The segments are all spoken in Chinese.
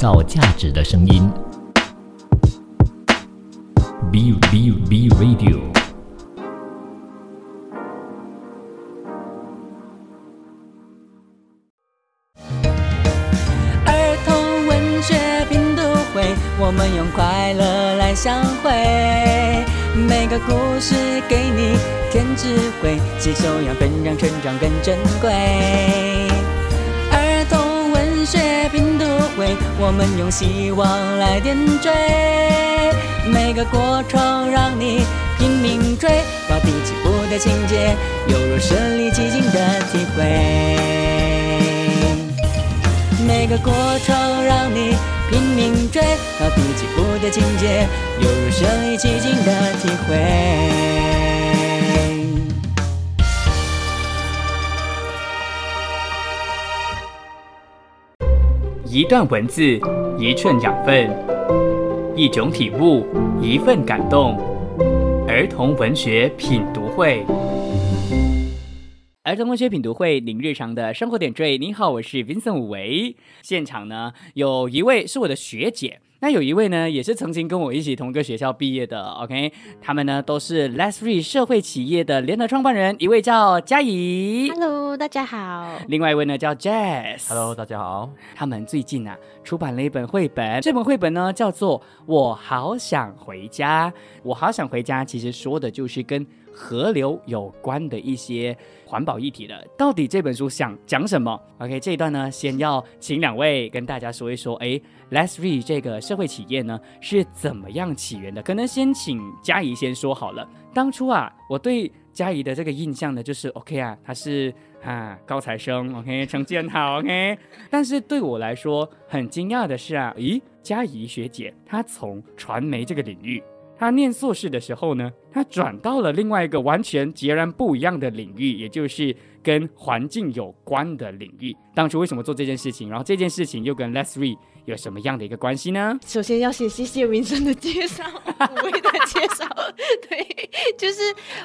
造价值的声音。B B B Radio。儿童文学拼读会，我们用快乐来相会。每个故事给你添智慧，吸收养分让成长更珍贵。会，我们用希望来点缀。每个过程让你拼命追，高低起伏的情节，犹如身临其境的体会。每个过程让你拼命追，高低起伏的情节，犹如身临其境的体会。一段文字，一寸养分，一种体悟，一份感动。儿童文学品读会，儿童文学品读会，您日常的生活点缀。您好，我是 Vincent 武维。现场呢，有一位是我的学姐。那有一位呢，也是曾经跟我一起同个学校毕业的，OK，他们呢都是 Let's Free 社会企业的联合创办人，一位叫嘉怡 Hello，大家好。另外一位呢叫 Jazz。Hello，大家好。他们最近啊出版了一本绘本，这本绘本呢叫做《我好想回家》。我好想回家，其实说的就是跟河流有关的一些环保议题的。到底这本书想讲什么？OK，这一段呢，先要请两位跟大家说一说，哎，Let's Read 这个社会企业呢是怎么样起源的？可能先请嘉怡先说好了。当初啊，我对嘉怡的这个印象呢，就是 OK 啊，她是啊高材生，OK，成绩很好，OK。但是对我来说很惊讶的是啊，咦，嘉怡学姐她从传媒这个领域。他念硕士的时候呢，他转到了另外一个完全截然不一样的领域，也就是跟环境有关的领域。当初为什么做这件事情？然后这件事情又跟 let's we 有什么样的一个关系呢？首先要先谢谢民生的介绍，五位的介绍。对，就是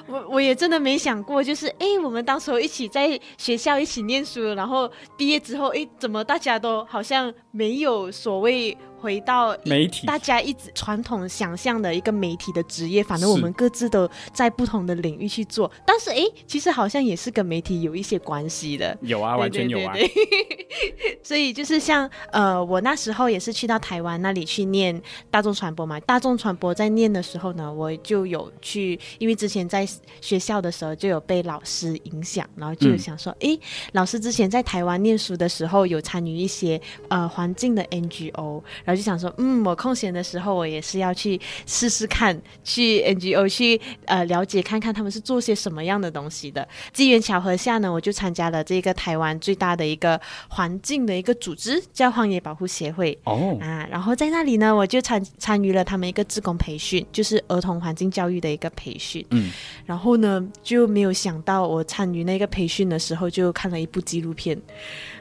我我也真的没想过，就是哎，我们当时候一起在学校一起念书，然后毕业之后，哎，怎么大家都好像没有所谓回到媒体大家一直传统想象的一个媒体的职业，反正我们各自都在不同的领域去做。但是哎，其实好像也是跟媒体有一些关系的。有啊，完全有啊。对对对 所以就是像呃，我那时候也是去到台湾那里去念大众传播嘛。大众传播在念的时候呢，我就有去，因为之前在学校的时候就有被老师影响，然后就想说，诶，老师之前在台湾念书的时候有参与一些呃环境的 NGO，然后就想说，嗯，我空闲的时候我也是要去试试看，去 NGO 去呃了解看看他们是做些什么样的东西的。机缘巧合下呢，我就参加了这个台湾最大的一个环境的一个组织，叫荒野保护协会。哦，啊，然后在那里呢，我就参参与了他们一个职工培训，就是儿童环境教育的一个培训。嗯，然后呢，就没有想到我参与那个培训的时候，就看了一部纪录片。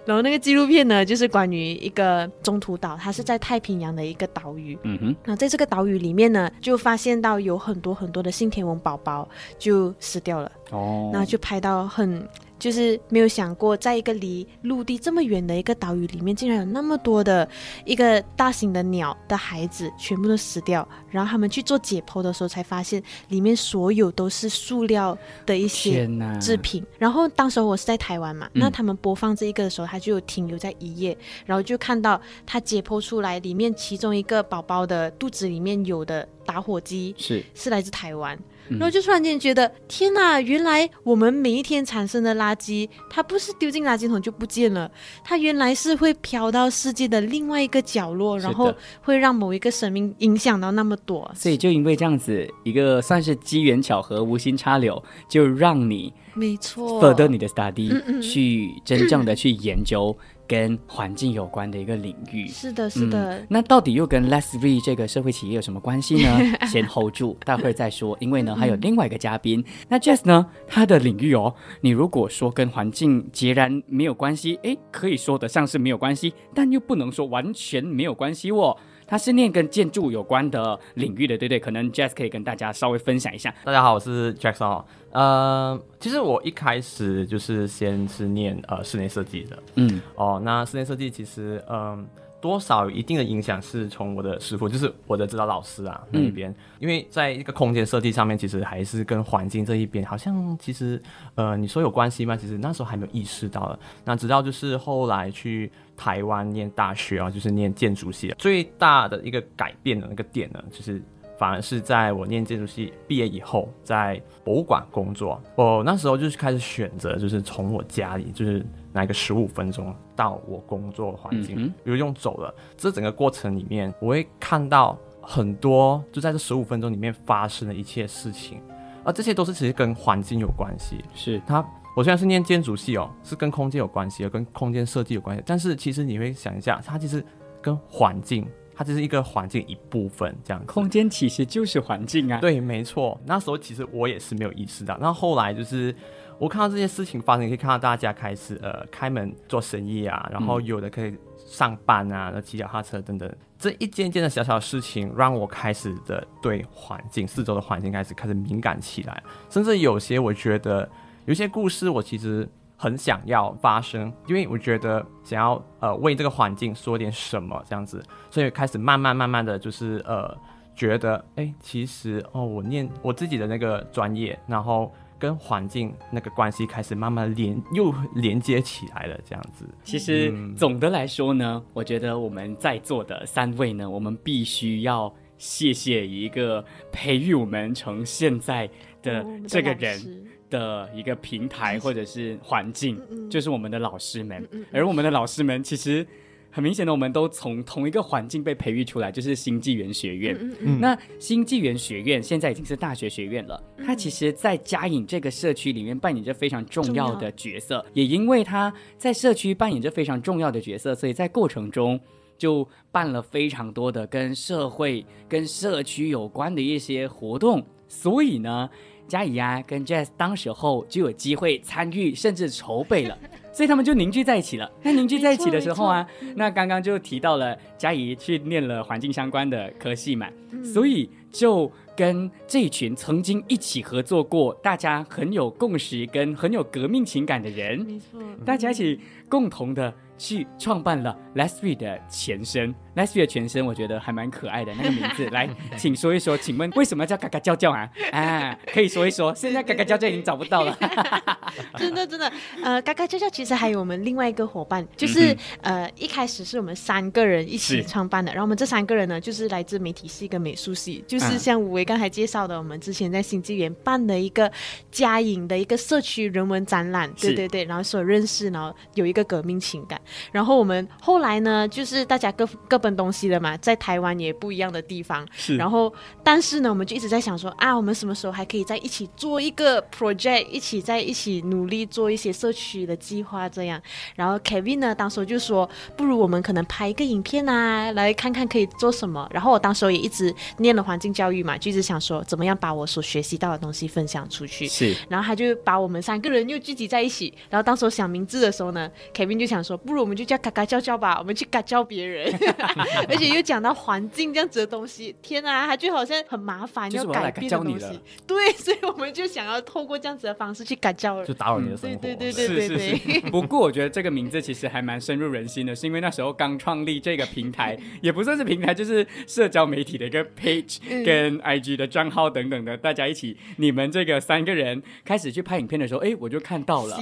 然后那个纪录片呢，就是关于一个中途岛，它是在太平洋的一个岛屿。嗯哼，那在这个岛屿里面呢，就发现到有很多很多的信天翁宝宝就死掉了。哦，那就拍到很，就是没有想过，在一个离陆地这么远的一个岛屿里面，竟然有那么多的一个大型的鸟的孩子全部都死掉。然后他们去做解剖的时候，才发现里面所有都是塑料的一些，制品。然后当时我是在台湾嘛，嗯那他们播放这一个的时候，他就有停留在一页，然后就看到他解剖出来里面其中一个宝宝的肚子里面有的打火机是是来自台湾。嗯。然后就突然间觉得，天呐，原来我们每一天产生的垃圾，它不是丢进垃圾桶就不见了，它原来是会飘到世界的另外一个角落，然后会让某一个生命影响到那么多。所以就因为这样子一个算是机缘巧合、无心插柳，就让你没错 further 你的 study，、去真正的去研究跟环境有关的一个领域。是的，是的。嗯那到底又跟 Let's Read 这个社会企业有什么关系呢？先 hold 住，待会儿再说。因为呢，还有另外一个嘉宾。那 Jess 呢，他的领域哦，你如果说跟环境截然没有关系，诶，可以说得上是没有关系，但又不能说完全没有关系哦。他是念跟建筑有关的领域的，对不对？可能 Jazz 可以跟大家稍微分享一下。大家好，我是 Jackson 哦。呃，其实我一开始就是先是念呃室内设计的嗯，哦。那室内设计其实嗯、多少有一定的影响，是从我的师傅，就是我的指导老师啊那一边，因为在一个空间设计上面，其实还是跟环境这一边，好像其实呃，你说有关系吗？其实那时候还没有意识到的。那直到就是后来去台湾念大学啊，就是念建筑系，最大的一个改变的那个点呢，就是。反而是在我念建筑系毕业以后，在博物馆工作。我那时候就是开始选择，就是从我家里就是拿个十五分钟到我工作环境，嗯比如用走了。这整个过程里面，我会看到很多就在这十五分钟里面发生的一切事情，而这些都是其实跟环境有关系。是它，我虽然是念建筑系哦，是跟空间有关系的，跟空间设计有关系，但是其实你会想一下，它其实跟环境，它只是一个环境一部分这样子。空间其实就是环境啊。对，没错。那时候其实我也是没有意识到，那后来就是我看到这些事情发生，你可以看到大家开始呃开门做生意啊，然后有的可以上班啊，那骑脚踏车等等，这一件件的小小的事情，让我开始的对环境四周的环境开始开始敏感起来，甚至有些我觉得有些故事我其实。很想要发生，因为我觉得想要呃为这个环境说点什么这样子，所以开始慢慢慢慢的就是呃觉得，哎、其实哦，我念我自己的那个专业，然后跟环境那个关系开始慢慢连又连接起来了，这样子。其实总的来说呢，我觉得我们在座的三位呢，我们必须要谢谢一个培育我们成现在的这个人的一个平台或者是环境，嗯就是我们的老师们。而我们的老师们其实很明显的，我们都从同一个环境被培育出来，就是新纪元学院。那新纪元学院现在已经是大学学院了，它其实，在嘉颖这个社区里面扮演着非常重要的角色。也因为它在社区扮演着非常重要的角色，所以在过程中就办了非常多的跟社会、跟社区有关的一些活动。所以呢，嘉怡啊跟 Jazz 当时候就有机会参与，甚至筹备了。所以他们就凝聚在一起了。那凝聚在一起的时候啊，那刚刚就提到了嘉怡去念了环境相关的科系嘛，所以就跟这一群曾经一起合作过、大家很有共识跟很有革命情感的人，没错，大家一起共同的去创办了 Leslie 的前身。Leslie 的前身我觉得还蛮可爱的，那个名字来，请说一说，请问为什么叫嘎嘎叫叫啊？啊，可以说一说，现在嘎嘎叫叫已经找不到了。真的真的，呃，嘎嘎叫叫其实还有我们另外一个伙伴，就是、嗯呃一开始是我们三个人一起创办的，然后我们这三个人呢，就是来自媒体系跟美术系，就是嗯像吴为刚才介绍的，我们之前在新纪元办的一个嘉颖的一个社区人文展览，对对对，然后所认识，然后有一个革命情感，然后我们后来呢，就是大家各各奔东西了嘛，在台湾也不一样的地方，是然后，但是呢，我们就一直在想说啊，我们什么时候还可以在一起做一个 project，一起在一起努力做一些社区的计划这样。然后 Kevin 呢，当时就说，不如我们可能拍一个影片啊，来看看可以做什么。然后我当时也一直念了环境教育嘛，就一直想说，怎么样把我所学习到的东西分享出去。是然后他就把我们三个人又聚集在一起。然后当时我想名字的时候呢，Kevin 就想说，不如我们就叫嘎嘎叫叫吧，我们去嘎叫别人，而且又讲到环境这样子的东西，天啊，他就好像很麻烦，就是我要改变的东西。对，所以我们就想要透过这样子的方式去嘎叫人就。打扰你的生活。对对对对对是对，是。不过我觉得这个名字其实还蛮深入人心的，是因为那时候刚创立这个平台，也不算是平台，就是社交媒体的一个 page 嗯跟 IG 的账号等等的，大家一起，你们这个三个人开始去拍影片的时候，哎，我就看到了，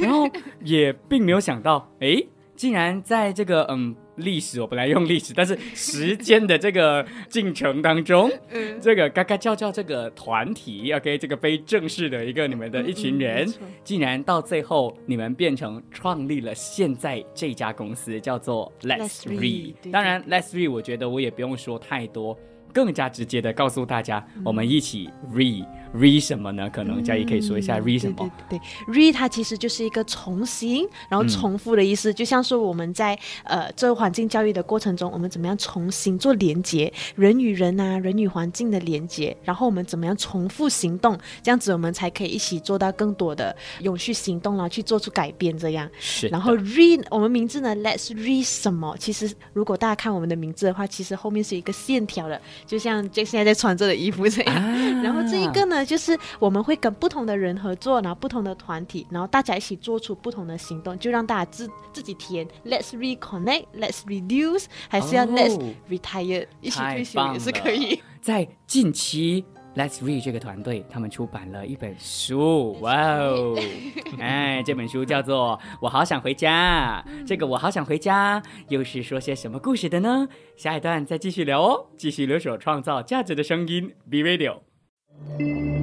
然后也并没有想到，哎，竟然在这个嗯历史，我本来用历史，但是时间的这个进程当中，嗯。这个嘎嘎叫叫这个团体，OK，这个非正式的一个你们的一群人，竟然到最后你们变成创立了现在这家公司，叫做 Let's Read 当然，Let's Read，我觉得我也不用说太多。更加直接的告诉大家，我们一起 read read 什么呢？可能嘉怡可以说一下 read 什么？嗯对对对，read 它其实就是一个重新，然后重复的意思，就像是我们在呃这个环境教育的过程中，我们怎么样重新做连接，人与人啊，人与环境的连接，然后我们怎么样重复行动，这样子我们才可以一起做到更多的永续行动，然后去做出改变，这样。是，然后 read 我们名字呢，Let's read 什么？其实如果大家看我们的名字的话，其实后面是一个线条的，就像 Jack 现在在穿这的衣服这样。啊然后这一个呢，就是我们会跟不同的人合作，然后不同的团体，然后大家一起做出不同的行动，就让大家自自己填，Let's reconnect，Let's reduce，还是要哦 Let's retire，、一起太退休也是可以。在近期。Let's Read 这个团队，他们出版了一本书，哇哦！哎，这本书叫做《我好想回家》。这个“我好想回家”又是说些什么故事的呢？下一段再继续聊哦。继续留守创造价值的声音，Be Radio。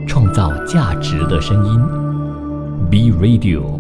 创造价值的声音，B Radio。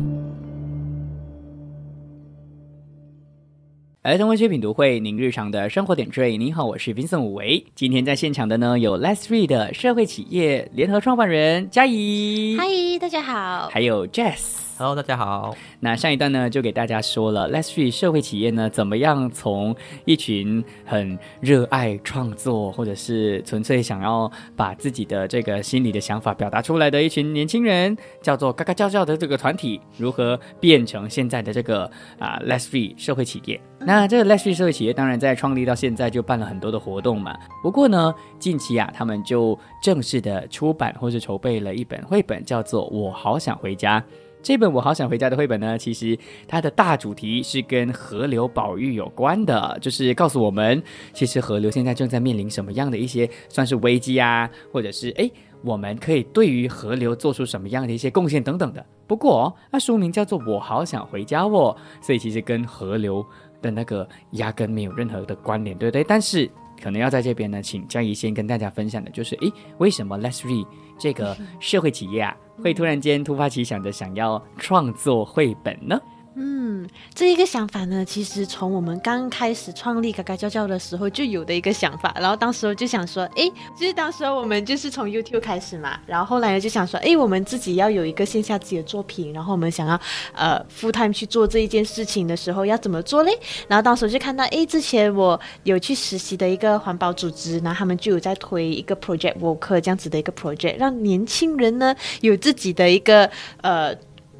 儿童文学品读会，您日常的生活点缀。您好，我是 Vincent 武维。今天在现场的呢有 Let's Read 的社会企业联合创办人嘉怡，嗨，大家好。还有 Jess。Hello，大家好。那上一段呢，就给大家说了 Let's Free 社会企业呢，怎么样从一群很热爱创作，或者是纯粹想要把自己的这个心里的想法表达出来的一群年轻人，叫做嘎嘎叫叫的这个团体，如何变成现在的这个啊 Let's Free 社会企业？那这个 Let's Free 社会企业，当然在创立到现在就办了很多的活动嘛。不过呢，近期啊，他们就正式的出版或是筹备了一本绘本，叫做《我好想回家》。这本《我好想回家》的绘本呢，其实它的大主题是跟河流保育有关的，就是告诉我们，其实河流现在正在面临什么样的一些算是危机啊，或者是诶，我们可以对于河流做出什么样的一些贡献等等的。不过，那书名叫做《我好想回家》哦，所以其实跟河流的那个压根没有任何的关联，对不对？但是可能要在这边呢，请嘉怡先跟大家分享的就是，诶，为什么 Let's Read 这个社会企业啊，会突然间突发奇想的想要创作绘本呢？嗯，这一个想法呢，其实从我们刚开始创立嘎嘎叫叫的时候就有的一个想法，然后当时我就想说，诶，其实当时我们就是从 YouTube 开始嘛，然后后来呢就想说，诶，我们自己要有一个线下自己的作品，然后我们想要呃 full time 去做这一件事情的时候要怎么做嘞？然后当时我就看到，诶，之前我有去实习的一个环保组织，然后他们就有在推一个 project work 这样子的一个 project，让年轻人呢有自己的一个呃。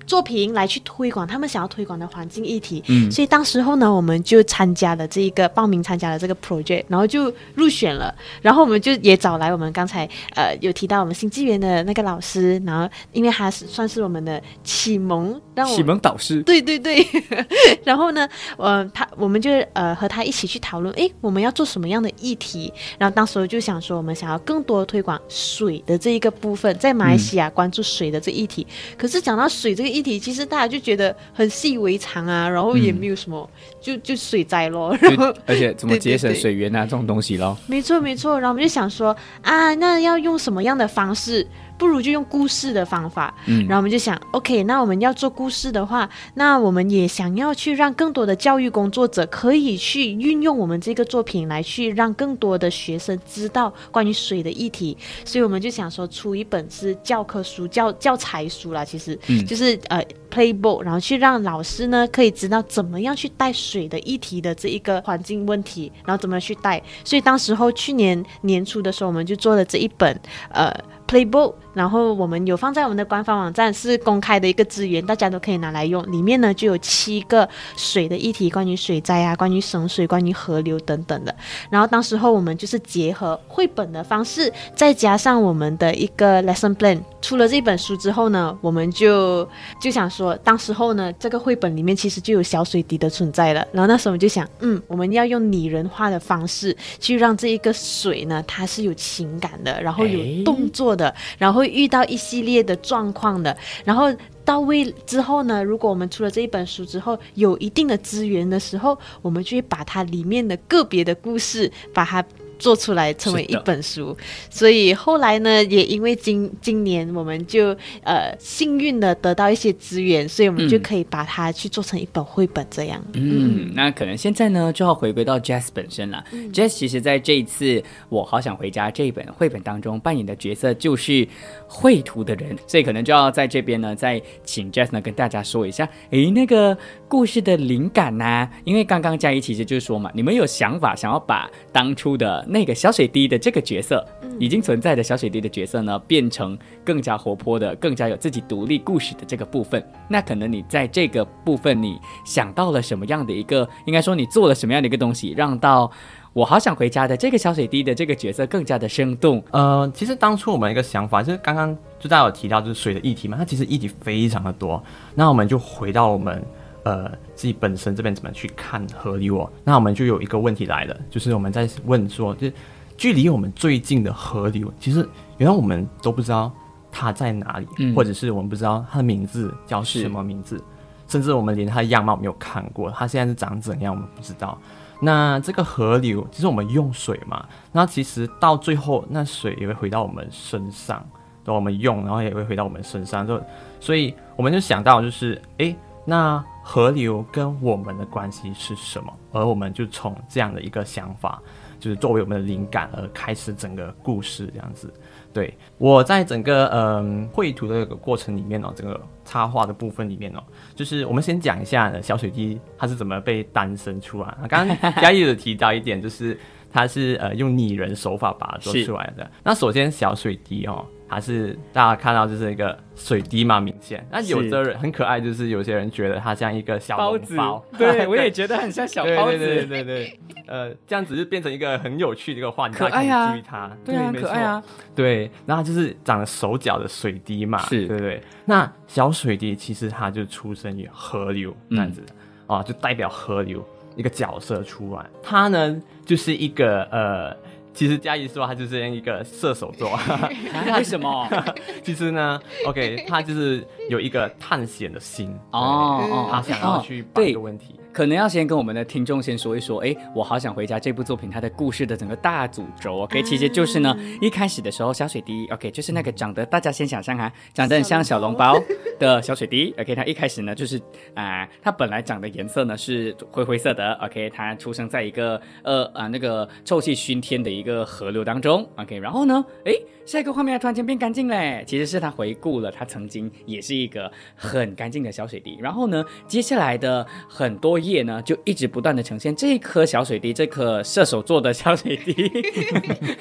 作品来去推广他们想要推广的环境议题，嗯。所以当时候呢，我们就参加了这一个报名参加了这个 project，然后就入选了，然后我们就也找来我们刚才呃有提到我们新纪元的那个老师，然后因为他是算是我们的启蒙，让我启蒙导师，对对对，然后呢，呃，他我们就呃和他一起去讨论，诶，我们要做什么样的议题？然后当时我就想说，我们想要更多推广水的这一个部分，在马来西亚关注水的这议题。可是讲到水这个议题，其实大家就觉得很习以为常啊，然后也没有什么，就就水灾咯，然后而且怎么节省水源啊这种东西咯。没错没错，然后我们就想说啊，那要用什么样的方式？不如就用故事的方法，嗯。然后我们就想，OK，那我们要做故事的话，那我们也想要去让更多的教育工作者可以去运用我们这个作品来去让更多的学生知道关于水的议题，所以我们就想说出一本是教科书、教教材书啦，其实、嗯。就是呃 playbook，然后去让老师呢可以知道怎么样去带水的议题的这一个环境问题，然后怎么去带。所以当时候去年年初的时候，我们就做了这一本呃 playbook，然后我们有放在我们的官方网站，是公开的一个资源，大家都可以拿来用。里面呢就有七个水的议题，关于水灾啊，关于省水，关于河流等等的。然后当时候我们就是结合绘本的方式，再加上我们的一个 lesson plan。出了这本书之后呢，我们就就想说，当时候呢，这个绘本里面其实就有小水滴的存在了。然后那时候我们就想，嗯，我们要用拟人化的方式去让这一个水呢，它是有情感的，然后有动作的，然后会遇到一系列的状况的，然后。到位之后呢，如果我们出了这一本书之后，有一定的资源的时候，我们就会把它里面的个别的故事，把它做出来成为一本书。所以后来呢，也因为今今年我们就呃幸运的得到一些资源，所以我们就嗯可以把它去做成一本绘本这样。嗯，那可能现在呢就要回归到 Jess 本身了。Jess 其实在这一次《我好想回家》这一本绘本当中扮演的角色就是绘图的人，所以可能就要在这边呢再请 Jess 呢跟大家说一下，诶，那个故事的灵感呐、因为刚刚嘉怡其实就是说嘛，你们有想法想要把当初的那个小水滴的这个角色，已经存在的小水滴的角色呢，变成更加活泼的、更加有自己独立故事的这个部分。那可能你在这个部分，你想到了什么样的一个，应该说你做了什么样的一个东西，让到我好想回家的这个小水滴的这个角色更加的生动。呃，其实当初我们一个想法就是刚刚就大家有提到就是水的议题嘛，它其实议题非常的多。那我们就回到我们呃自己本身这边怎么去看河流哦。那我们就有一个问题来了，就是我们在问说，就是距离我们最近的河流，其实原来我们都不知道它在哪里，嗯或者是我们不知道它的名字叫什么名字，甚至我们连它的样貌没有看过，它现在是长怎样我们不知道。那这个河流，其实我们用水嘛，那其实到最后，那水也会回到我们身上，等，我们用，然后也会回到我们身上，就所以我们就想到就是，诶，那河流跟我们的关系是什么？而我们就从这样的一个想法，就是作为我们的灵感而开始整个故事这样子。对我在整个嗯绘图的个过程里面哦，整个插画的部分里面哦，就是我们先讲一下，小水滴它是怎么被诞生出来。刚刚嘉义有提到一点，就是它是呃用拟人手法把它做出来的。那首先小水滴哦，它是大家看到就是一个水滴嘛，明显。那有的人很可爱，就是有些人觉得它像一个小笼包。子，对我也觉得很像小 包子，对对对对对，呃，这样子就变成一个很有趣的一个画，你可以爱啊。注意它，对啊，没错可爱啊，对，然后它就是长了手脚的水滴嘛，是。对不对？那小水滴其实它就出生于河流这样子。的、啊，就代表河流一个角色出来。他呢就是一个呃，其实嘉怡说他就是一个射手座，啊为什么？其实呢，OK，他就是有一个探险的心对哦哦他想要去把对一个问题。可能要先跟我们的听众先说一说，哎，我好想回家这部作品它的故事的整个大主轴，OK，其实就是呢，一开始的时候小水滴，OK，就是那个长得大家先想象哈，长得很像小笼包 的小水滴，OK，它一开始呢就是啊、它本来长的颜色呢是灰灰色的，OK，它出生在一个呃啊、那个臭气熏天的一个河流当中，OK，然后呢，哎，下一个画面突然间变干净嘞，其实是它回顾了它曾经也是一个很干净的小水滴，然后呢，接下来的很多页呢，就一直不断的呈现这一颗小水滴，这颗射手座的小水滴，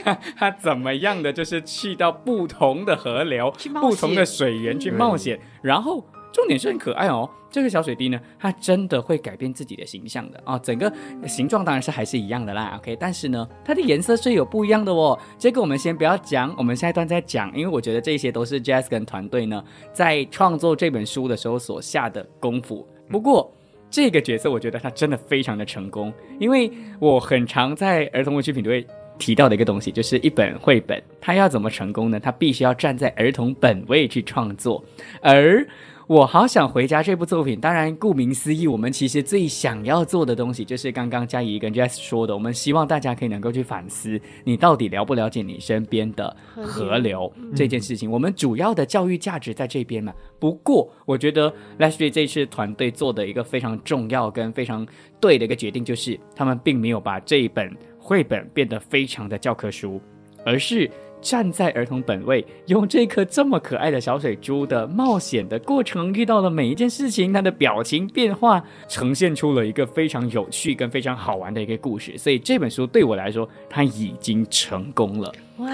它 它怎么样的，就是去到不同的河流不同的水源去冒险，然后重点是很可爱哦。这个小水滴呢，它真的会改变自己的形象的啊、整个形状当然是还是一样的啦，OK，但是呢，它的颜色是有不一样的哦。这个我们先不要讲，我们下一段再讲，因为我觉得这些都是 Jazz 跟团队呢在创作这本书的时候所下的功夫。不过。这个角色我觉得他真的非常的成功，因为我很常在儿童文学品读会提到的一个东西，就是一本绘本，它要怎么成功呢？它必须要站在儿童本位去创作，而。我好想回家这部作品，当然顾名思义，我们其实最想要做的东西，就是刚刚嘉怡跟 Jess 说的，我们希望大家可以能够去反思，你到底了不了解你身边的河流这件事情。我们主要的教育价值在这边嘛。不过，我觉得 Leslie 这次团队做的一个非常重要跟非常对的一个决定，就是他们并没有把这一本绘本变得非常的教科书，而是站在儿童本位，用这颗这么可爱的小水珠的冒险的过程，遇到了每一件事情，它的表情变化，呈现出了一个非常有趣跟非常好玩的一个故事。所以这本书对我来说，它已经成功了。哇，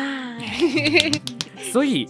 所以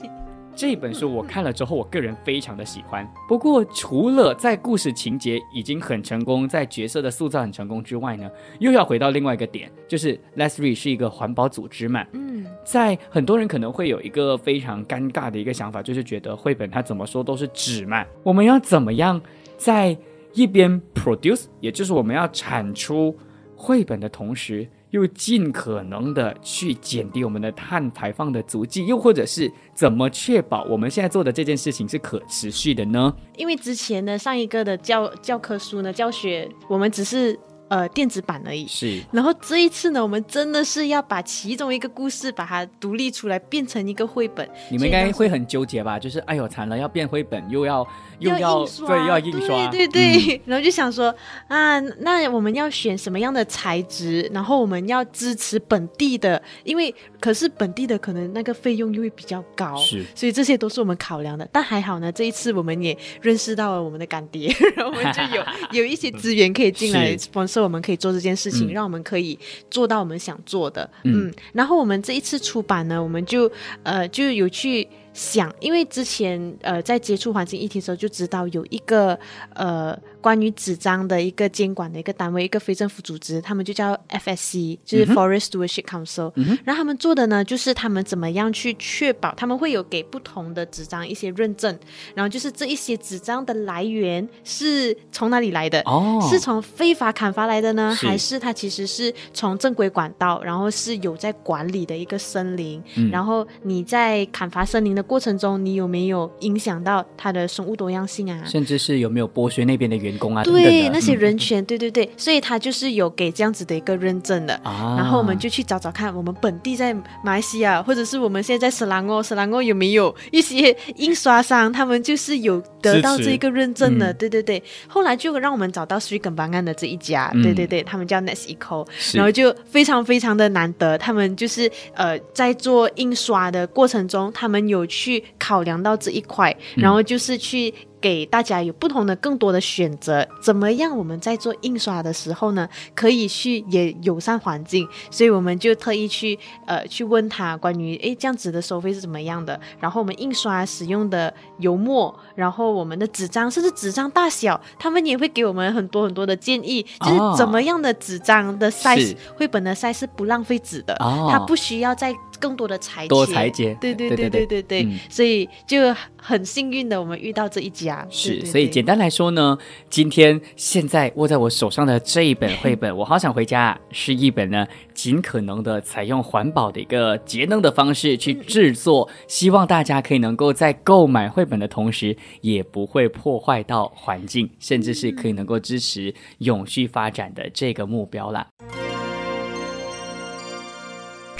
这本书我看了之后，我个人非常的喜欢。不过，除了在故事情节已经很成功，在角色的塑造很成功之外呢，又要回到另外一个点，就是 Leslie 是一个环保组织嘛，嗯，在很多人可能会有一个非常尴尬的一个想法，就是觉得绘本它怎么说都是纸嘛，我们要怎么样在一边 produce，也就是我们要产出绘本的同时，又尽可能的去减低我们的碳排放的足迹，又或者是怎么确保我们现在做的这件事情是可持续的呢？因为之前呢上一个的教教科书呢，教学我们只是呃电子版而已。是然后这一次呢，我们真的是要把其中一个故事把它独立出来，变成一个绘本。你们应该会很纠结吧？就是哎呦，惨了，要变绘本，又要又要印刷，对又要印刷，对对对。然后就想说啊，那我们要选什么样的材质？然后我们要支持本地的，因为可是本地的可能那个费用又会比较高，是所以这些都是我们考量的。但还好呢，这一次我们也认识到了我们的干爹，然后我们就有有一些资源可以进来 是我们可以做这件事情，嗯让我们可以做到我们想做的。嗯嗯，然后我们这一次出版呢，我们就呃就有去。想，因为之前呃在接触环境议题的时候就知道有一个呃关关于纸张的一个监管的一个单位，一个非政府组织，他们就叫 FSC，就是 Forest Stewardship Council。然后他们做的呢，就是他们怎么样去确保，他们会有给不同的纸张一些认证，然后就是这一些纸张的来源是从哪里来的？哦是从非法砍伐来的呢，是还是它其实是从正规管道，然后是有在管理的一个森林？嗯然后你在砍伐森林的过程中，你有没有影响到它的生物多样性啊？甚至是有没有剥削那边的员对，那些嗯人权，对对对，所以他就是有给这样子的一个认证的。啊，然后我们就去找找看，我们本地在马来西亚，或者是我们现在在斯兰哦，斯兰哦有没有一些印刷商，他们就是有得到这个认证的，嗯。对对对。后来就让我们找到水梗邦案的这一家，嗯。对对对，他们叫 Next Eco，然后就非常非常的难得，他们就是呃在做印刷的过程中，他们有去考量到这一块，嗯。然后就是去。给大家有不同的、更多的选择，怎么样？我们在做印刷的时候呢，可以去也友善环境，所以我们就特意去呃去问他关于诶这样子的收费是怎么样的，然后我们印刷使用的油墨，然后我们的纸张，甚至纸张大小，他们也会给我们很多很多的建议，就是哦怎么样的纸张的 size，、是绘本的 size 是不浪费纸的，哦它不需要再更多的裁多裁剪对对对对对对所以就很幸运的我们遇到这一家。是所以简单来说呢今天现在握在我手上的这一本绘本 我好想回家啊是一本呢尽可能的采用环保的一个节能的方式去制作希望大家可以能够在购买绘本的同时也不会破坏到环境甚至是可以能够支持永续发展的这个目标啦。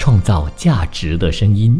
创造价值的声音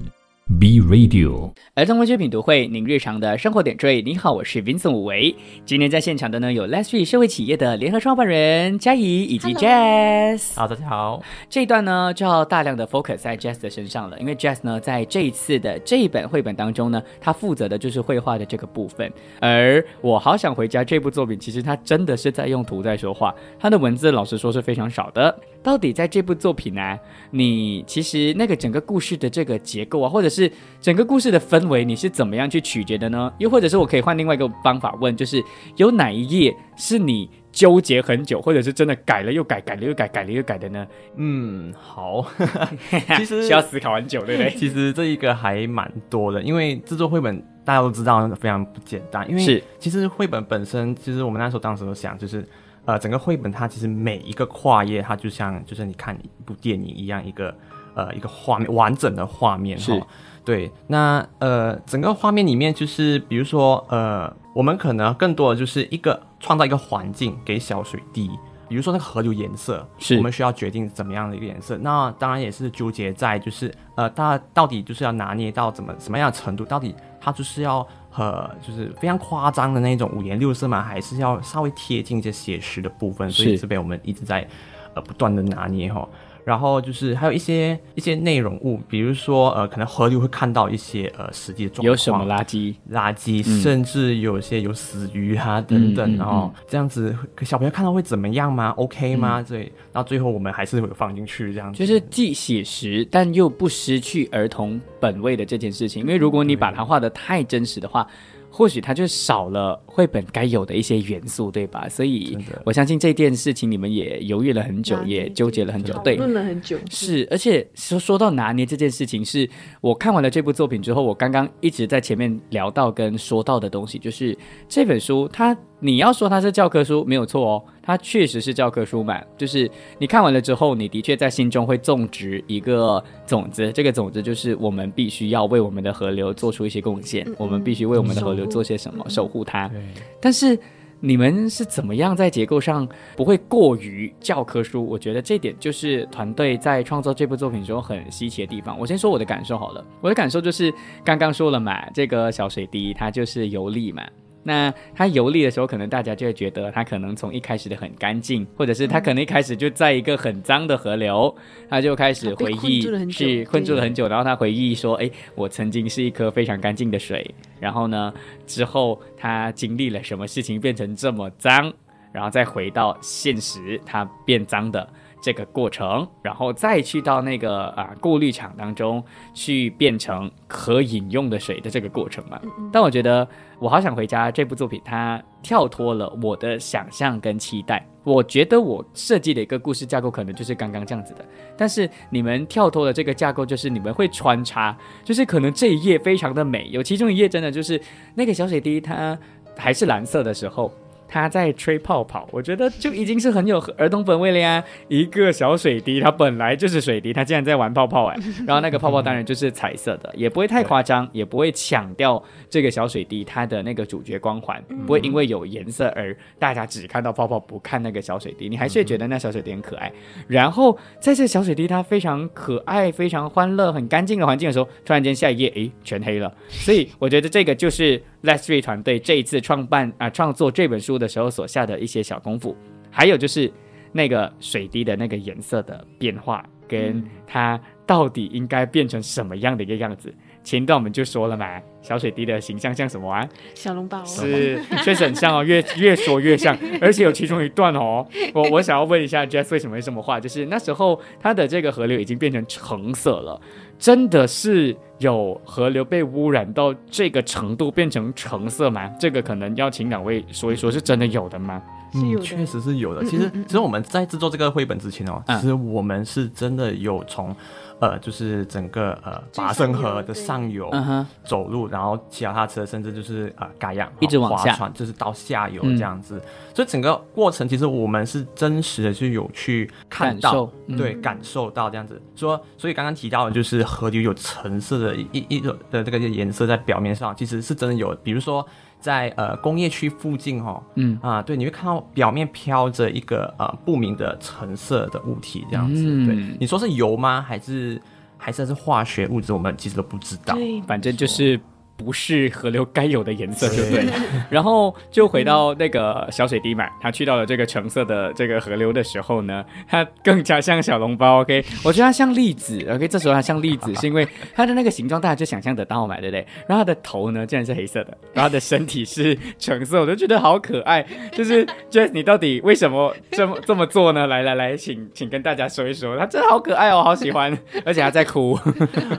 ，B Radio。儿童文学品读会，您日常的生活点缀。你好，我是 Vincent 武维。今天在现场的呢有 Leslie 社会企业的联合创办人嘉怡以及 Jazz。好，大家好。这一段呢就要大量的 focus 在 Jazz 的身上了，因为 Jazz 呢在这一次的这一本绘本当中呢，他负责的就是绘画的这个部分。而我好想回家这部作品，其实它真的是在用图在说话，它的文字老实说是非常少的。到底在这部作品呢、你其实那个整个故事的这个结构啊，或者是整个故事的氛围，你是怎么样去取决的呢？又或者是我可以换另外一个方法问，就是有哪一页是你纠结很久，或者是真的改了又改，改了又改，改了又改的呢？嗯，好。其实需要思考很久，对不对？其实这一个还蛮多的，因为制作绘本大家都知道非常不简单。因为是其实绘本本身，其实我们那时候当时都想，就是呃，整个绘本它其实每一个跨页，它就像就是你看一部电影一样，一个呃一个画面完整的画面是哈。对，那呃整个画面里面就是比如说呃，我们可能更多的就是一个创造一个环境给小水滴。比如说那个河流颜色，是我们需要决定怎么样的一个颜色。那当然也是纠结在就是呃，它到底就是要拿捏到怎么什么样的程度，到底它就是要呃就是非常夸张的那种五颜六色嘛，还是要稍微贴近一些写实的部分？所以是这边我们一直在呃不断的拿捏哈。然后就是还有一些一些内容物，比如说呃，可能河流会看到一些呃实际的状况，有什么垃圾？垃圾，嗯甚至有些有死鱼啊等等，嗯嗯然后这样子小朋友看到会怎么样吗？OK 嗯吗？对，然后最后我们还是会放进去这样子，就是既写实，但又不失去儿童本位的这件事情。因为如果你把它画的太真实的话，或许它就少了绘本该有的一些元素，对吧？所以我相信这件事情你们也犹豫了很久，也纠结了很久。讨对，论了很久，是，而且说说到拿捏这件事情，是我看完了这部作品之后，我刚刚一直在前面聊到跟说到的东西，就是这本书它，你要说它是教科书没有错哦，它确实是教科书嘛。就是你看完了之后，你的确在心中会种植一个种子，这个种子就是我们必须要为我们的河流做出一些贡献，我们必须为我们的河流做些什么，守护它。对。但是你们是怎么样在结构上不会过于教科书？我觉得这点就是团队在创作这部作品中很稀奇的地方。我先说我的感受好了，我的感受就是刚刚说了嘛，这个小水滴它就是游历嘛。那它游历的时候，可能大家就会觉得它可能从一开始的很干净，或者是它可能一开始就在一个很脏的河流，它就开始回忆是困住了很久，然后他回忆说：“哎，我曾经是一颗非常干净的水，然后呢，之后他经历了什么事情变成这么脏，然后再回到现实，它变脏的这个过程，然后再去到那个啊过滤厂当中去变成可饮用的水的这个过程嘛。但我觉得我好想回家这部作品，它跳脱了我的想象跟期待。我觉得我设计的一个故事架构可能就是刚刚这样子的，但是你们跳脱的这个架构就是你们会穿插，就是可能这一页非常的美，有其中一页真的就是那个小水滴它还是蓝色的时候。他在吹泡泡，我觉得就已经是很有儿童本味了呀。一个小水滴，它本来就是水滴，它竟然在玩泡泡哎。然后那个泡泡当然就是彩色的，也不会太夸张，也不会抢掉这个小水滴它的那个主角光环，不会因为有颜色而大家只看到泡泡不看那个小水滴，你还是会觉得那小水滴很可爱。然后在这小水滴它非常可爱、非常欢乐、很干净的环境的时候，突然间下一页诶全黑了。所以我觉得这个就是 Leslie 团队这一次创办啊创作这本书的时候所下的一些小功夫，还有就是那个水滴的那个颜色的变化，跟它到底应该变成什么样的一个样子。前一段我们就说了嘛，小水滴的形象像什么啊？小笼包是确实很像哦，越越说越像，而且有其中一段哦，我我想要问一下 Jess 为什么会这么画？就是那时候它的这个河流已经变成橙色了，真的是有河流被污染到这个程度变成橙色吗？这个可能要请两位说一说，是真的有的吗？嗯，是有确实是有的。其实，其实我们在制作这个绘本之前哦，嗯其实我们是真的有从，呃，就是整个呃最拔升河的上游嗯哼，走路，然后骑脚踏车，甚至就是呃改样，一直往下划船，就是到下游嗯这样子。所以整个过程其实我们是真实的，是有去看到感对，感受到这样子。说，所以刚刚提到的就是河流有橙色的一一一种的这个颜色在表面上，其实是真的有。比如说在呃工业区附近哦，嗯啊，对，你会看到表面飘着一个呃不明的橙色的物体这样子。嗯对，你说是油吗？还是还是是化学物质？我们其实都不知道。对，反正就是不是河流该有的颜色，就对了。然后就回到那个小水滴嘛，他去到了这个橙色的这个河流的时候呢，它更加像小笼包。OK，我觉得它像栗子。OK，这时候它像栗子，是因为它的那个形状大家就想象得到嘛，对不对？然后它的头呢，竟然是黑色的，然后它的身体是橙色，我就觉得好可爱。就是 Jess，你到底为什么这么这么做呢？来来来，请请跟大家说一说，它真的好可爱哦，好喜欢，而且还在哭。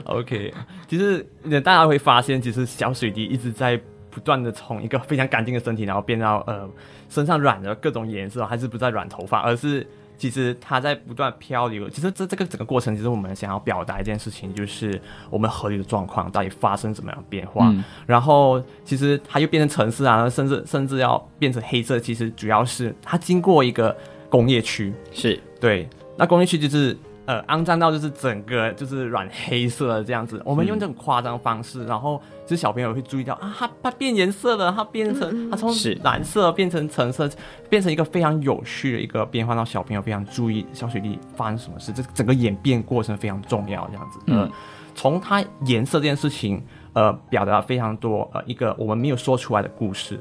OK，其实呃大家会发现，其实小水滴一直在不断的从一个非常干净的身体，然后变到呃身上染了各种颜色，还是不再染头发，而是其实它在不断漂流。其实这这个整个过程，其实我们想要表达一件事情，就是我们河流的状况到底发生怎么样变化。嗯然后其实它又变成城市啊，甚至甚至要变成黑色，其实主要是它经过一个工业区，是，对，那工业区就是呃肮脏到就是整个就是软黑色的这样子。我们用这种夸张方式，然后就是小朋友会注意到啊，它它变颜色了，它变成它从是蓝色变成橙色，变成一个非常有趣的一个变化，让小朋友非常注意小水滴发生什么事，这整个演变过程非常重要，这样子。呃嗯，从它颜色这件事情，呃，表达非常多呃一个我们没有说出来的故事。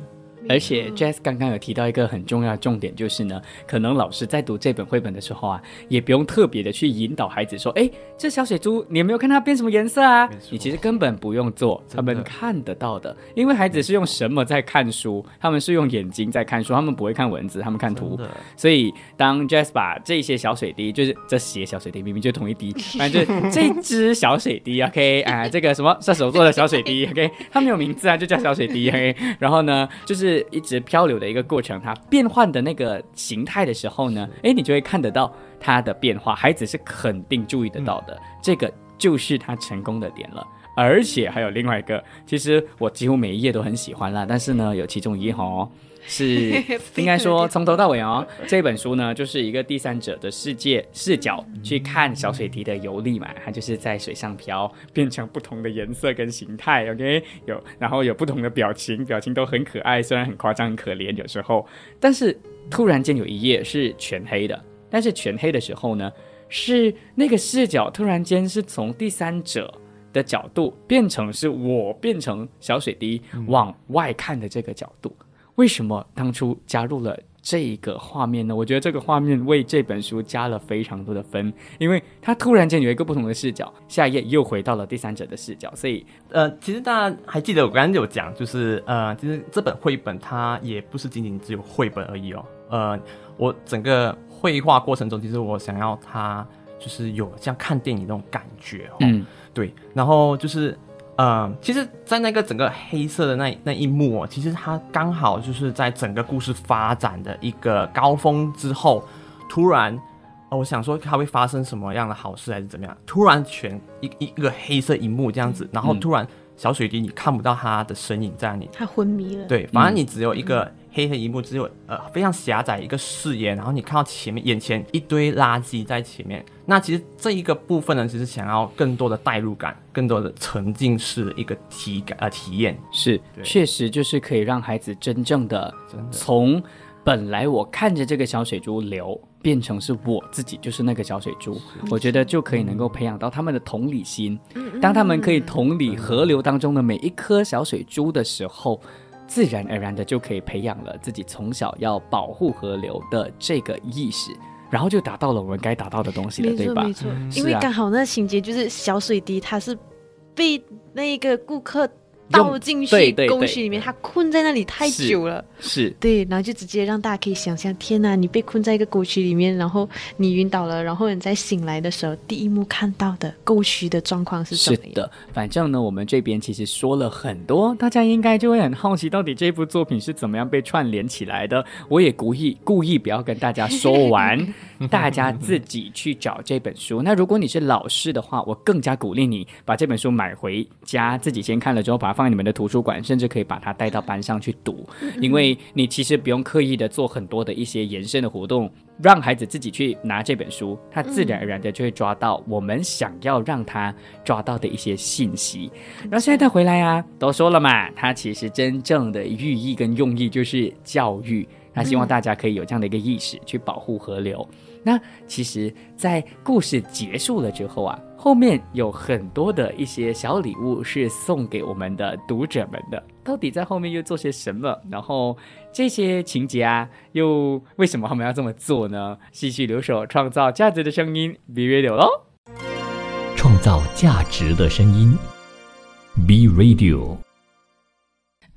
而且 Jess 刚刚有提到一个很重要的重点，就是呢，可能老师在读这本绘本的时候啊，也不用特别的去引导孩子说，哎，这小水珠你有没有看它变什么颜色啊？你其实根本不用做，他们看得到的，因为孩子是用什么在看书？他们是用眼睛在看书，他们不会看文字，他们看图所以当 Jess 把这些小水滴，就是这些小水滴明明就同一滴，反正就是这只小水滴，OK 啊，这个什么射手座的小水滴，OK，它没有名字啊，就叫小水滴，OK。然后呢，就是一直漂流的一个过程，它变换的那个形态的时候呢，哎，你就会看得到它的变化，孩子是肯定注意得到的，这个就是他成功的点了。而且还有另外一个，其实我几乎每一页都很喜欢啦，但是呢，有其中一页哦，是 应该说从头到尾哦，这本书呢就是一个第三者的世界视角去看小水滴的游历嘛，它就是在水上漂，变成不同的颜色跟形态，OK，有然后有不同的表情，表情都很可爱，虽然很夸张、很可怜有时候，但是突然间有一页是全黑的，但是全黑的时候呢，是那个视角突然间是从第三者。的角度变成是我变成小水滴往外看的这个角度，为什么当初加入了这个画面呢？我觉得这个画面为这本书加了非常多的分，因为它突然间有一个不同的视角，下一页又回到了第三者的视角，所以呃，其实大家还记得我刚刚有讲，就是呃，其实这本绘本它也不是仅仅只有绘本而已哦。呃，我整个绘画过程中，其实我想要它就是有像看电影那种感觉哦。嗯，对，然后就是，呃，其实，在那个整个黑色的那那一幕哦，其实它刚好就是在整个故事发展的一个高峰之后，突然，呃我想说它会发生什么样的好事还是怎么样，突然全一一一个黑色荧幕这样子，然后嗯。突然小水滴你看不到它的身影在那里他昏迷了。，对，反正你只有一个黑黑一幕，只有呃非常狭窄一个视野，然后你看到前面眼前一堆垃圾在前面。那其实这一个部分呢，其实想要更多的代入感，更多的沉浸式的一个体感呃体验。是，确实就是可以让孩子真正的从本来我看着这个小水珠流，变成是我自己就是那个小水珠，我觉得就可以能够培养到他们的同理心。当他们可以同理河流当中的每一颗小水珠的时候，自然而然的就可以培养了自己从小要保护河流的这个意识，然后就达到了我们该达到的东西了，对吧？没错。因为刚好那情节就是小水滴，它是被那个顾客倒进去沟渠里面，他困在那里太久了。是，对，然后就直接让大家可以想象，天哪，你被困在一个沟渠里面，然后你晕倒了，然后你在醒来的时候，第一幕看到的沟渠的状况是什么的，反正呢，我们这边其实说了很多，大家应该就会很好奇，到底这部作品是怎么样被串联起来的。我也故意故意不要跟大家说完，大家自己去找这本书。那如果你是老师的话，我更加鼓励你把这本书买回家，自己先看了之后，把它放在你们的图书馆，甚至可以把它带到班上去读，因为你其实不用刻意的做很多的一些延伸的活动，让孩子自己去拿这本书，他自然而然的就会抓到我们想要让他抓到的一些信息。然后现在他回来啊，都说了嘛，他其实真正的寓意跟用意就是教育。他希望大家可以有这样的一个意识，去保护河流。那其实，在故事结束了之后啊，后面有很多的一些小礼物是送给我们的读者们的。到底在后面又做些什么？然后这些情节啊，又为什么他们要这么做呢？继续留守，创造价值的声音，Be Radio 喽。创造价值的声音，Be Radio。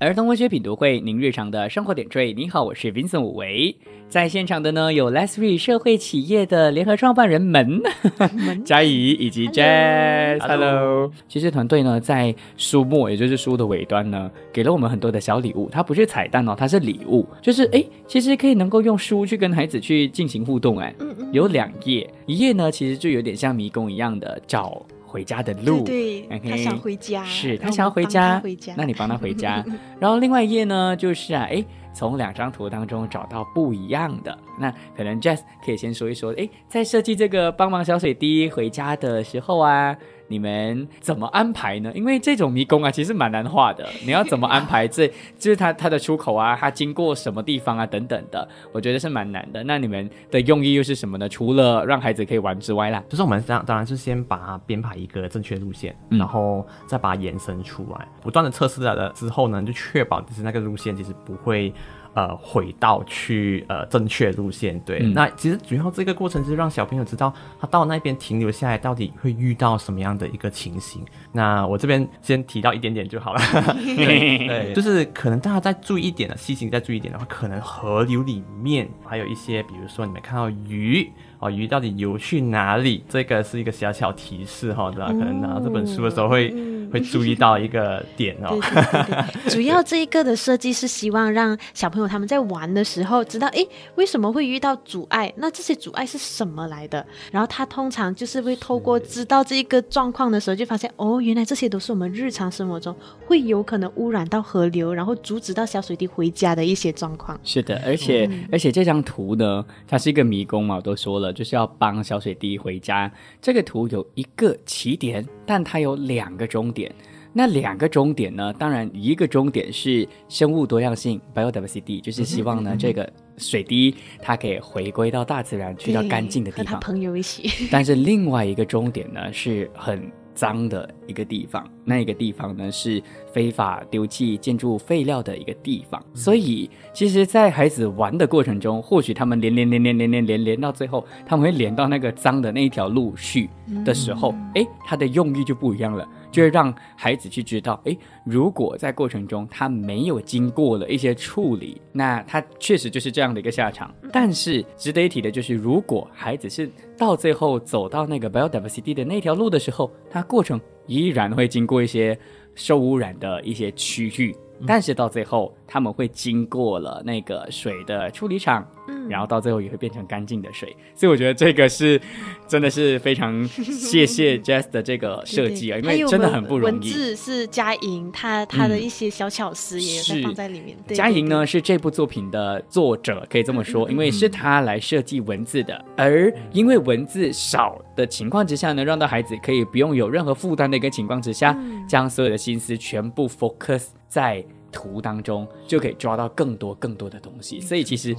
儿童文学品读会，您日常的生活点缀。你好，我是 Vincent 武维，在现场的呢有 Leslie 社会企业的联合创办人们 嘉怡以及 Jazz。Hello，其实团队呢在书末，也就是书的尾端呢，给了我们很多的小礼物。它不是彩蛋哦，它是礼物，就是诶，其实可以能够用书去跟孩子去进行互动。哎，有两页，一页呢其实就有点像迷宫一样的找回家的路。对他想回家，是他想要回家，那你帮他回家。然后另外一页呢，就是啊，哎，从两张图当中找到不一样的。那可能 Jess 可以先说一说，哎，在设计这个帮忙小水滴回家的时候啊，你们怎么安排呢？因为这种迷宫啊，其实蛮难画的。你要怎么安排这？就是它它的出口啊，它经过什么地方啊，等等的，我觉得是蛮难的。那你们的用意又是什么呢？除了让孩子可以玩之外啦，就是我们当当然是先把它编排一个正确路线，嗯然后再把它延伸出来，不断的测试了之后呢，就确保就是那个路线其实不会呃回到去呃正确路线。对，嗯那其实主要这个过程就是让小朋友知道他到那边停留下来到底会遇到什么样的一个情形。那我这边先提到一点点就好了。对对，就是可能大家再注意一点的，细心再注意一点的话，可能河流里面还有一些，比如说你们看到鱼哦，鱼到底游去哪里？这个是一个小小提示哈、对吧？可能拿到这本书的时候会、会注意到一个点哦。对。对对对，主要这一个的设计是希望让小朋友他们在玩的时候知道，哎，为什么会遇到阻碍？那这些阻碍是什么来的？然后他通常就是会透过知道这一个状况的时候，就发现哦，原来这些都是我们日常生活中会有可能污染到河流，然后阻止到小水滴回家的一些状况。是的，而且、而且这张图呢，它是一个迷宫嘛，我都说了，就是要帮小水滴回家。这个图有一个起点，但它有两个终点。那两个终点呢，当然一个终点是生物多样性 （biodiversity），就是希望呢这个水滴它可以回归到大自然，去到干净的地方。朋友一起。但是另外一个终点呢，是很脏的一个地方，那一个地方呢是非法丢弃建筑废料的一个地方。所以，其实，在孩子玩的过程中，或许他们连连连连连连连连到最后，他们会连到那个脏的那一条路去的时候，诶，它的用意就不一样了。就会让孩子去知道，诶，如果在过程中他没有经过了一些处理，那他确实就是这样的一个下场。但是值得一提的就是，如果孩子是到最后走到那个 biodiversity 的那条路的时候，他过程依然会经过一些受污染的一些区域。但是到最后，他们会经过了那个水的处理厂，嗯，然后到最后也会变成干净的水。所以我觉得这个是真的是非常 谢谢 Jess 的这个设计啊，因为真的很不容易。文字是佳莹，她她的一些小巧思也是放在里面。嘉莹呢是这部作品的作者，可以这么说，因为是她来设计文字的。而因为文字少的情况之下呢，让到孩子可以不用有任何负担的一个情况之下，将所有的心思全部 focus。在图当中就可以抓到更多更多的东西，所以其实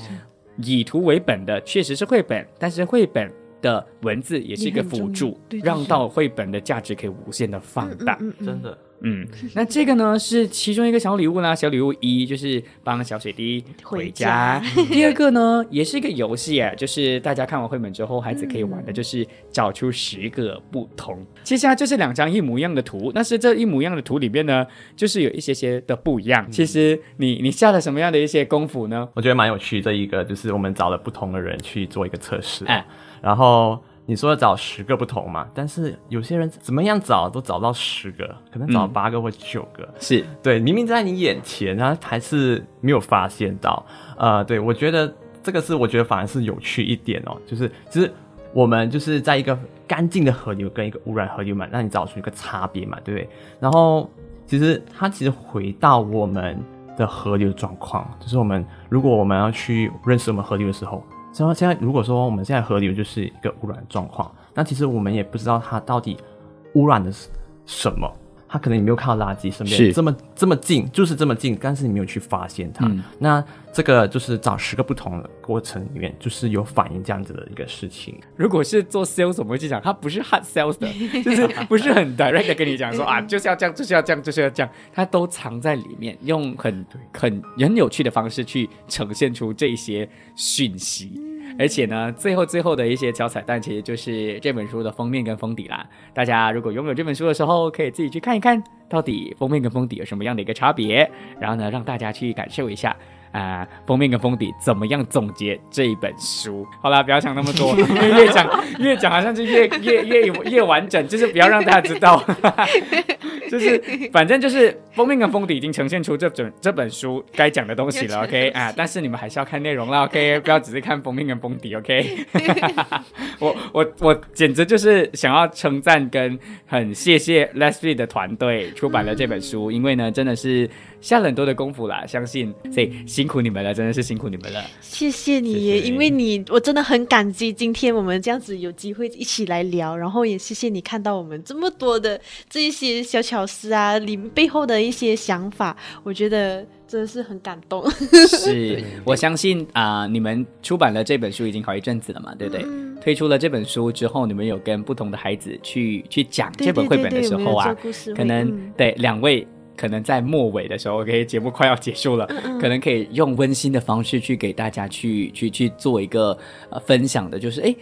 以图为本的确实是绘本，但是绘本的文字也是一个辅助，让到绘本的价值可以无限的放大，真的。嗯，那这个呢是其中一个小礼物啦。小礼物一就是帮小水滴回家。第二个呢也是一个游戏啊，就是大家看完绘本之后，孩子可以玩的就是找出十个不同。接下来就是两张一模一样的图，但是这一模一样的图里面呢，就是有一些些的不一样。其实你你下了什么样的一些功夫呢？我觉得蛮有趣。这一个就是我们找了不同的人去做一个测试，哎，然后。你说找十个不同嘛？但是有些人怎么样找都找到十个，可能找八个或九个。是对，明明在你眼前，他还是没有发现到。呃，对我觉得这个是我觉得反而是有趣一点哦，就是其实我们就是在一个干净的河流跟一个污染河流嘛，让你找出一个差别嘛，对不对？然后其实它其实回到我们的河流状况，就是我们如果我们要去认识我们河流的时候。然后现在，如果说我们现在河流就是一个污染状况，那其实我们也不知道它到底污染的是什么。它可能你没有看到垃圾身边这么这么近，就是这么近，但是你没有去发现它。那这个就是找十个不同的过程里面，就是有反映这样子的一个事情。如果是做 sales，我们会去讲，他不是 hard sales 的，就是不是很 direct 的跟你讲说 啊，就是要这样，就是要这样，就是要这样，他都藏在里面，用很很很有趣的方式去呈现出这些讯息。而且呢，最后最后的一些小彩蛋，其实就是这本书的封面跟封底啦。大家如果拥有这本书的时候，可以自己去看一看，到底封面跟封底有什么样的一个差别。然后呢，让大家去感受一下，啊，封面跟封底怎么样总结这一本书。好啦，不要想那么多，因为越讲 越讲，好像就越越越越完整，就是不要让大家知道。就是，反正就是封面跟封底已经呈现出这本这本书该讲的东西了，OK 啊，但是你们还是要看内容啦，OK，不要只是看封面跟封底，OK。我我我简直就是想要称赞跟很谢谢 Leslie 的团队出版了这本书，因为呢真的是下了很多的功夫啦，相信所以辛苦你们了，真的是辛苦你们了。谢谢你，因为你我真的很感激今天我们这样子有机会一起来聊，然后也谢谢你看到我们这么多的这一些小巧。老师啊，里背后的一些想法，我觉得真的是很感动。是我相信啊，你们出版了这本书已经好一阵子了嘛，对不对？推出了这本书之后，你们有跟不同的孩子去去讲这本绘本的时候啊，可能对两位可能在末尾的时候，OK，节目快要结束了，可能可以用温馨的方式去给大家去去去做一个呃分享的，就是哎。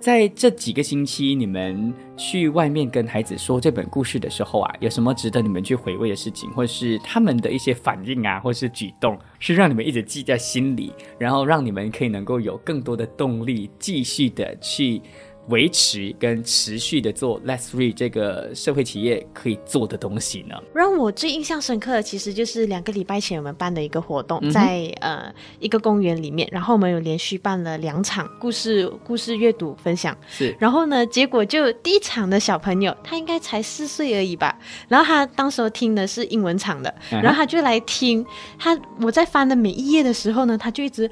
在这几个星期，你们去外面跟孩子说这本故事的时候啊，有什么值得你们去回味的事情，或是他们的一些反应啊，或是举动，是让你们一直记在心里，然后让你们可以能够有更多的动力，继续的去。维持跟持续的做 Let's Read 这个社会企业可以做的东西呢？让我最印象深刻的，其实就是两个礼拜前我们办的一个活动，在呃一个公园里面，然后我们有连续办了两场故事故事阅读分享。是，然后呢，结果就第一场的小朋友，他应该才四岁而已吧，然后他当时听的是英文场的，然后他就来听，他我在翻的每一页的时候呢，他就一直。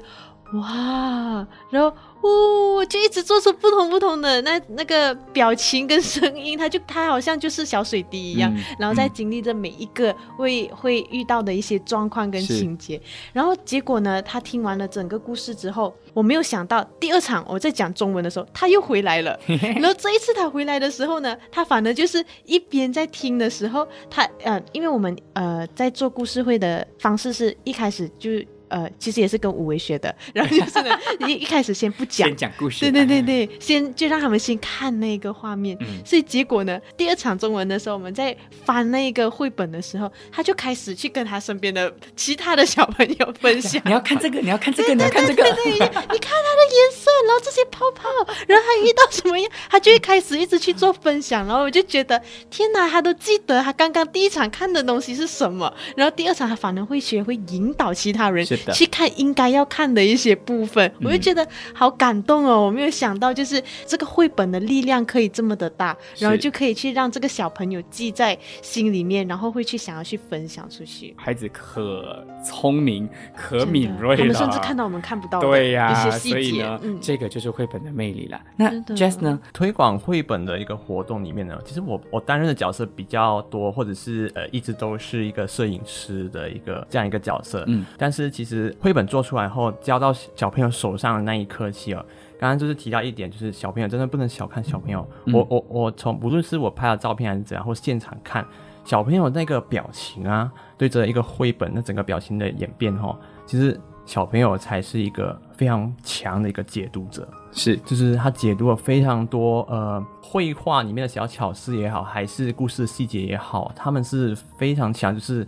哇，然后哦，就一直做出不同不同的那那个表情跟声音，他就他好像就是小水滴一样，嗯。然后在经历着每一个会会遇到的一些状况跟情节，然后结果呢，他听完了整个故事之后，我没有想到第二场我在讲中文的时候，他又回来了，然后这一次他回来的时候呢，他反而就是一边在听的时候，他呃，因为我们呃在做故事会的方式是一开始就呃，其实也是跟五维学的，然后就是呢，一 一开始先不讲。先。讲故事，对对对对，先就让他们先看那个画面，嗯。所以结果呢，第二场中文的时候，我们在翻那个绘本的时候，他就开始去跟他身边的其他的小朋友分享。你。要看这个，你要看这个，你要看这个，对，你看它的颜色，然后这些泡泡，然后他遇到什么样，他就会开始一直去做分享，然后我就觉得天哪，他都记得他刚刚第一场看的东西是什么，然后第二场他反而会学会引导其他人是的去看应该要看的一些部分，我就觉得好感动哦，我没有想到就是这个绘本的力量可以这么的大，然后就可以去让这个小朋友记在心里面，然后会去想要去分享出去。孩子可聪明、可敏锐了，他们甚至看到我们看不到的对呀、一些细节呢，，嗯，这个就是绘本的魅力啦。那 Jess 呢？推广绘本的一个活动里面呢，其实我我担任的角色比较多，或者是呃一直都是一个摄影师的一个这样一个角色。嗯，但是其实绘本做出来后，交到小朋友手上的那一刻起哦，刚刚就是提到一点，就是小朋友真的不能小看小朋友。嗯我我我从无论是我拍的照片还是怎样，或现场看小朋友那个表情啊，对着一个绘本那整个表情的演变哦，其实小朋友才是一个非常强的一个解读者。是就是他解读了非常多呃绘画里面的小巧思也好，还是故事细节也好，他们是非常强，就是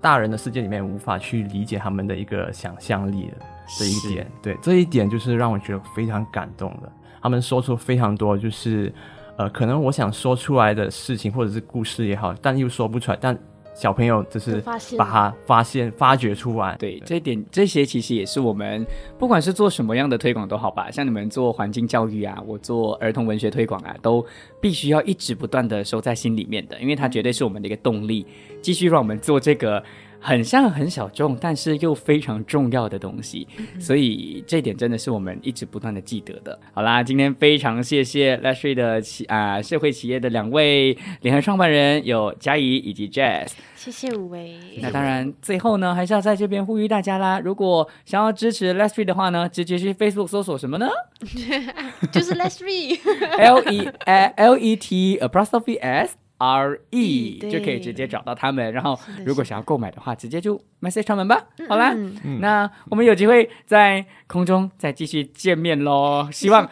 大人的世界里面无法去理解他们的一个想象力的这一点。对，这一点就是让我觉得非常感动的。他们说出非常多，就是呃，可能我想说出来的事情或者是故事也好，但又说不出来，但小朋友就是发现把它发现、发掘出来。对，这一点这些其实也是我们不管是做什么样的推广都好吧，像你们做环境教育啊，我做儿童文学推广啊，都必须要一直不断的收在心里面的，因为它绝对是我们的一个动力，继续让我们做这个。很像很小众，但是又非常重要的东西，所以这点真的是我们一直不断的记得的。好啦，今天非常谢谢 Leslie 的企啊、社会企业的两位联合创办人，有嘉怡以及 Jazz。谢谢五位。那当然，最后呢，还是要在这边呼吁大家啦。如果想要支持 Leslie 的话呢，直接去 Facebook 搜索什么呢 就是 Let's read。？L E E T apostrophe S R E 就可以直接找到他们。然后，如果想要购买的话，直接就 message 他们吧。好啦，嗯那我们有机会在空中再继续见面喽。希望。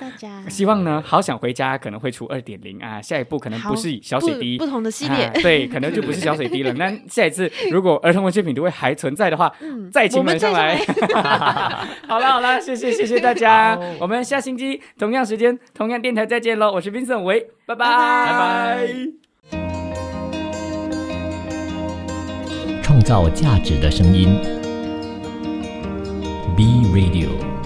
希望呢，好想回家可能会出二点零啊，下一步可能不是小水滴，不不同的系列啊，对，可能就不是小水滴了。那下一次如果儿童文学品读会还存在的话，嗯再请我们们上来。好了好了，谢谢谢谢大家，我们下星期同样时间同样电台再见喽。我是 Vincent 维，拜拜拜拜创造价值的声音。B Radio。